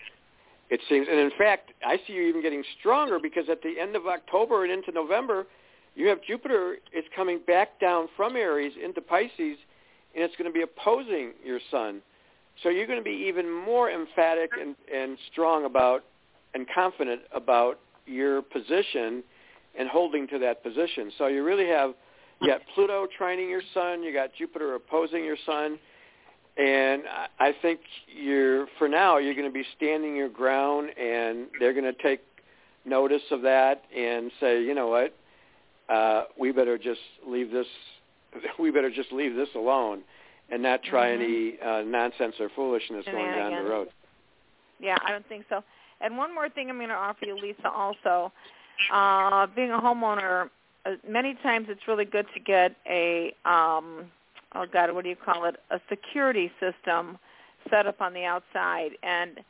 it seems. And in fact, I see you even getting stronger because at the end of October and into November, you have Jupiter is coming back down from Aries into Pisces, and it's going to be opposing your Sun. So you're going to be even more emphatic and, and strong about and confident about your position and holding to that position. So you really have you got Pluto trining your Sun, you got Jupiter opposing your Sun, and I think you're for now you're going to be standing your ground, and they're going to take notice of that and say, you know what, uh, we better just leave this. We better just leave this alone, and not try mm-hmm. any uh, nonsense or foolishness going down the road. Yeah, I don't think so. And one more thing I'm going to offer you, Lisa, also. Uh, being a homeowner, uh, many times it's really good to get a, um, oh God, what do you call it, a security system set up on the outside. And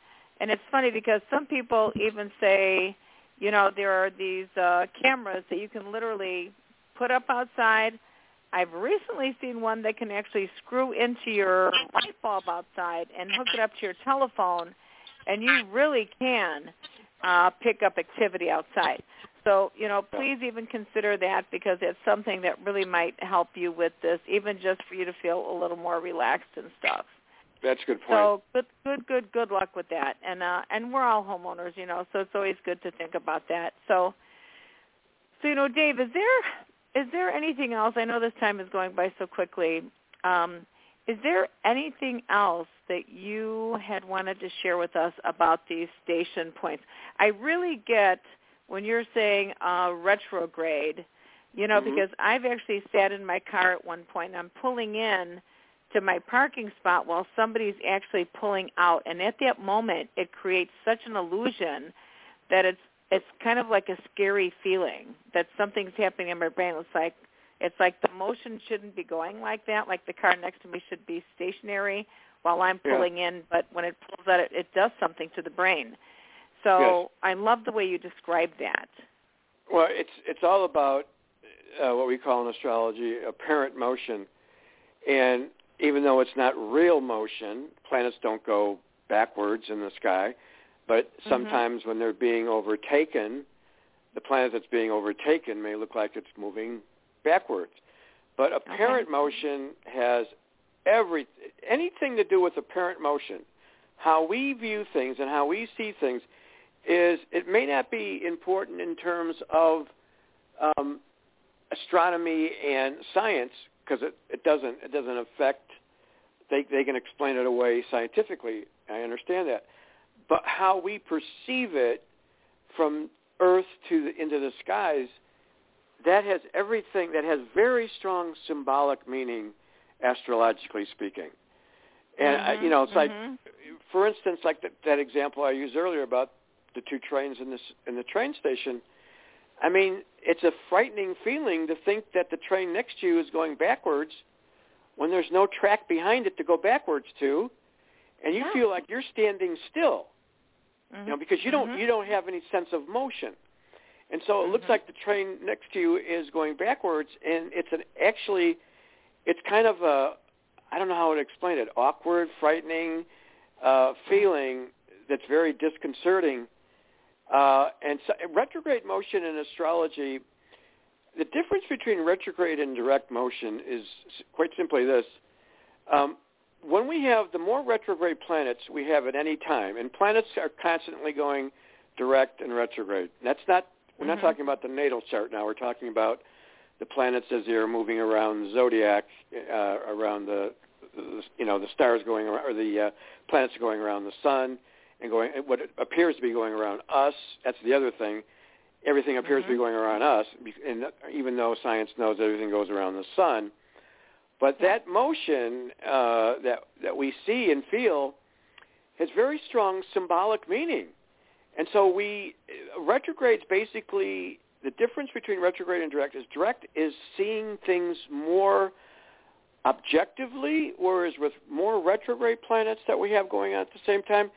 and it's funny because some people even say, you know, there are these uh, cameras that you can literally put up outside. I've recently seen one that can actually screw into your light bulb outside and hook it up to your telephone and you really can uh, pick up activity outside. So, you know, please even consider that because it's something that really might help you with this, even just for you to feel a little more relaxed and stuff. That's a good point. So good, good, good, good luck with that. And uh, and we're all homeowners, you know, so it's always good to think about that. So, so you know, Dave, is there is there anything else? I know this time is going by so quickly. Um, is there anything else that you had wanted to share with us about these station points? I really get when you're saying uh, retrograde, you know, mm-hmm. because I've actually sat in my car at one point and I'm pulling in to my parking spot while somebody's actually pulling out and at that moment it creates such an illusion that it's it's kind of like a scary feeling that something's happening in my brain. It's like it's like the motion shouldn't be going like that. Like the car next to me should be stationary while I'm pulling yeah. in, but when it pulls out, it, it does something to the brain. So yes. I love the way you describe that. Well, it's it's all about uh, what we call in astrology apparent motion, and even though it's not real motion, planets don't go backwards in the sky, but Mm-hmm. sometimes mm-hmm. when they're being overtaken, the planet that's being overtaken may look like it's moving backwards. But apparent okay. motion has every anything to do with apparent motion. How we view things and how we see things is it may not be important in terms of um, astronomy and science because it, it doesn't it doesn't affect they they can explain it away scientifically. I understand that, but how we perceive it from Earth to the, into the skies that has everything that has very strong symbolic meaning astrologically speaking and mm-hmm, uh, you know it's mm-hmm. like for instance like the, that example i used earlier about the two trains in this in the train station i mean it's a frightening feeling to think that the train next to you is going backwards when there's no track behind it to go backwards to and you yeah. feel like you're standing still mm-hmm. you know because you don't mm-hmm. you don't have any sense of motion and so it looks Mm-hmm. like the train next to you is going backwards, and it's an actually, it's kind of a, I don't know how to explain it, awkward, frightening uh, feeling that's very disconcerting. Uh, and so retrograde motion in astrology, the difference between retrograde and direct motion is quite simply this. Um, when we have the more retrograde planets we have at any time, and planets are constantly going direct and retrograde. That's not we're not Mhm. talking about the natal chart now. We're talking about the planets as they're moving around the zodiac, uh, around the, the, you know, the stars going around, or the uh, planets going around the sun, and going what appears to be going around us. That's the other thing. everything appears mm-hmm. to be going around us, and even though science knows everything goes around the sun. But that motion uh, that that we see and feel has very strong symbolic meaning, and so we retrogrades basically the difference between retrograde and direct is direct is seeing things more objectively, whereas with more retrograde planets that we have going on at the same time,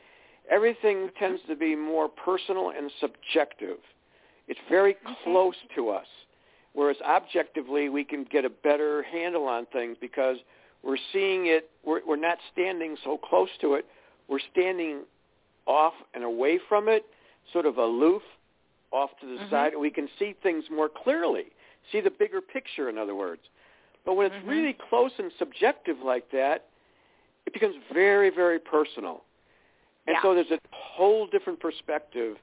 everything mm-hmm. tends to be more personal and subjective. It's very close to us, whereas objectively we can get a better handle on things because we're seeing it, we're, we're not standing so close to it. We're standing off and away from it, sort of aloof, off to the mm-hmm. side, and we can see things more clearly, see the bigger picture, in other words. But when it's mm-hmm. really close and subjective like that, it becomes very, very personal. And yeah. so there's a whole different perspective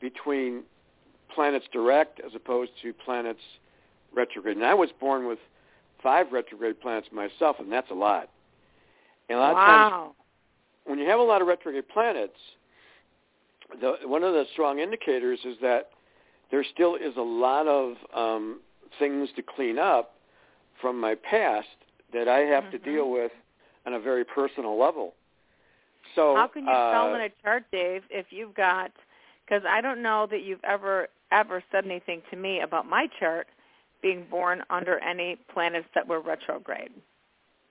between planets direct as opposed to planets retrograde. And I was born with five retrograde planets myself, and that's a lot. And a lot wow. of times, when you have a lot of retrograde planets, the, one of the strong indicators is that there still is a lot of um, things to clean up from my past that I have mm-hmm. to deal with on a very personal level. So how can you uh, tell in a chart, Dave, if you've got? Because I don't know that you've ever ever said anything to me about my chart being born under any planets that were retrograde.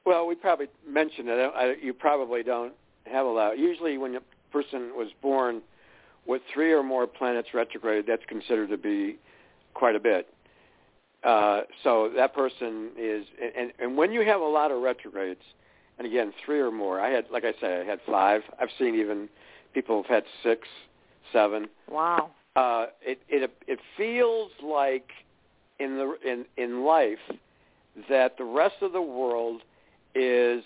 Well, we probably mentioned it. I, you probably don't have a lot. Usually, when a person was born with three or more planets retrograde, that's considered to be quite a bit. Uh, so that person is, and, and when you have a lot of retrogrades, and again, three or more, I had, like I say, I had five. I've seen even people have had six, seven. Wow. Uh, it it it feels like in the in in life that the rest of the world is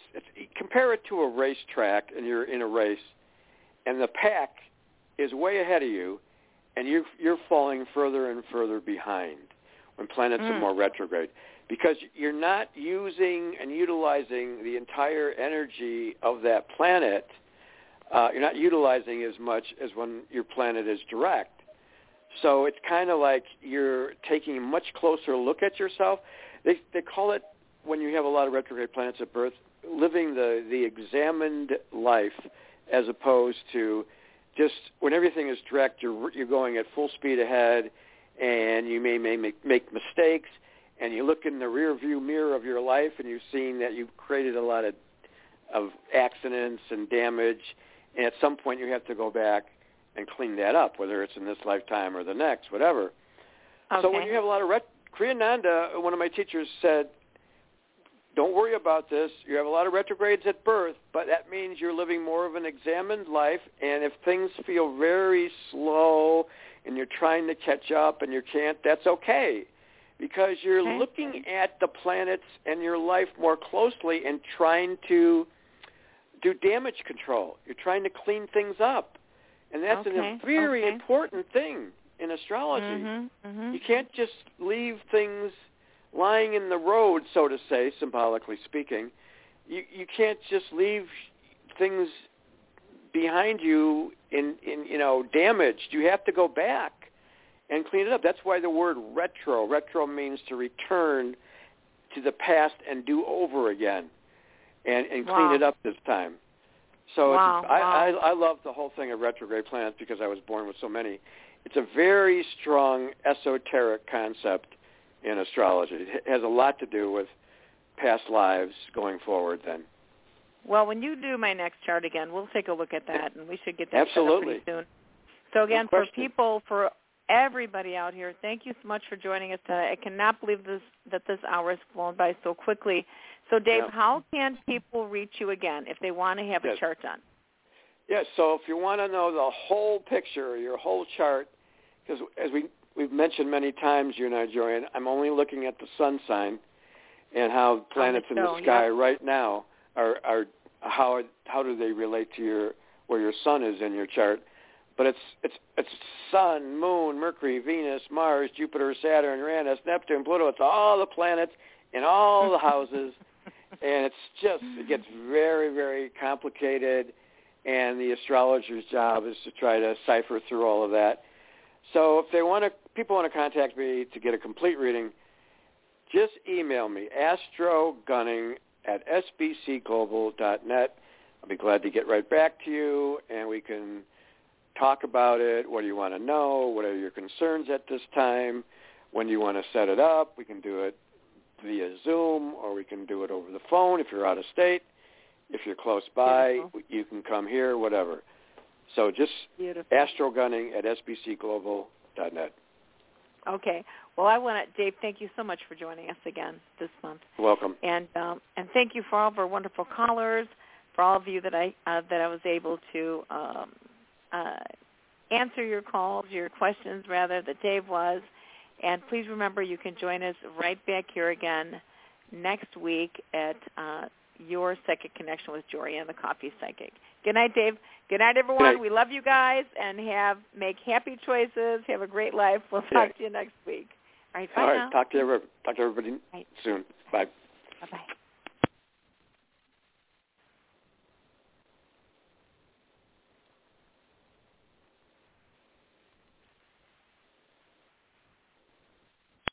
compare it to a racetrack and you're in a race and the pack is way ahead of you and you you're falling further and further behind when planets mm. are more retrograde. Because you're not using and utilizing the entire energy of that planet uh, you're not utilizing as much as when your planet is direct. So it's kind of like you're taking a much closer look at yourself. They they call it when you have a lot of retrograde planets at birth living the the examined life as opposed to just when everything is direct you're you're going at full speed ahead and you may, may make, make mistakes and you look in the rear view mirror of your life and you're seeing that you've created a lot of of accidents and damage and at some point you have to go back and clean that up whether it's in this lifetime or the next whatever okay. so when you have a lot of ret- Kriyananda, one of my teachers said don't worry about this. You have a lot of retrogrades at birth, but that means you're living more of an examined life. And if things feel very slow and you're trying to catch up and you can't, that's okay because you're okay. looking at the planets and your life more closely and trying to do damage control. You're trying to clean things up. And that's okay. a very okay. important thing in astrology. Mm-hmm. Mm-hmm. You can't just leave things lying in the road, so to say, symbolically speaking. You you can't just leave things behind you in, in you know damaged. You have to go back and clean it up. That's why the word retro. Retro means to return to the past and do over again, and and clean it up this time. So wow. it's, I. I I love the whole thing of retrograde planets because I was born with so many. It's a very strong esoteric concept in astrology. It has a lot to do with past lives going forward then. Well, when you do my next chart again, we'll take a look at that, and we should get that Absolutely. pretty soon. So again, no for people, for everybody out here, thank you so much for joining us tonight. I cannot believe this that this hour has flown by so quickly. So, Dave, yeah. how can people reach you again if they want to have yes. a chart done? Yes. So, if you want to know the whole picture, your whole chart, because as we we've mentioned many times, you and I, Jorianne, I'm only looking at the sun sign and how oh, planets in the sky right now are are how how do they relate to your where your sun is in your chart. But it's it's it's Sun, Moon, Mercury, Venus, Mars, Jupiter, Saturn, Uranus, Neptune, Pluto. It's all the planets in all the houses, and it's just it gets very very complicated. And the astrologer's job is to try to cipher through all of that. So if they want to people want to contact me to get a complete reading, just email me, astrogunning at sbcglobal.net. I'll be glad to get right back to you, and we can talk about it. What do you want to know? What are your concerns at this time? When do you want to set it up? We can do it via Zoom, or we can do it over the phone if you're out of state. If you're close by, Beautiful. you can come here, whatever. So just Beautiful. astrogunning at sbcglobal.net. Okay. Well, I want to, Dave. Thank you so much for joining us again this month, Welcome. and um, and thank you for all of our wonderful callers, for all of you that I uh, that I was able to um, uh, answer your calls, your questions rather that Dave was. And please remember, you can join us right back here again next week at uh, your Psychic Connection with Jorianne the Coffee Psychic. Good night, Dave. Good night, everyone. night. We love you guys, and have make happy choices. Have a great life. We'll talk Yeah. to you next week. All right, bye All now. Talk to everybody, talk to everybody Right. soon. Bye. Bye-bye.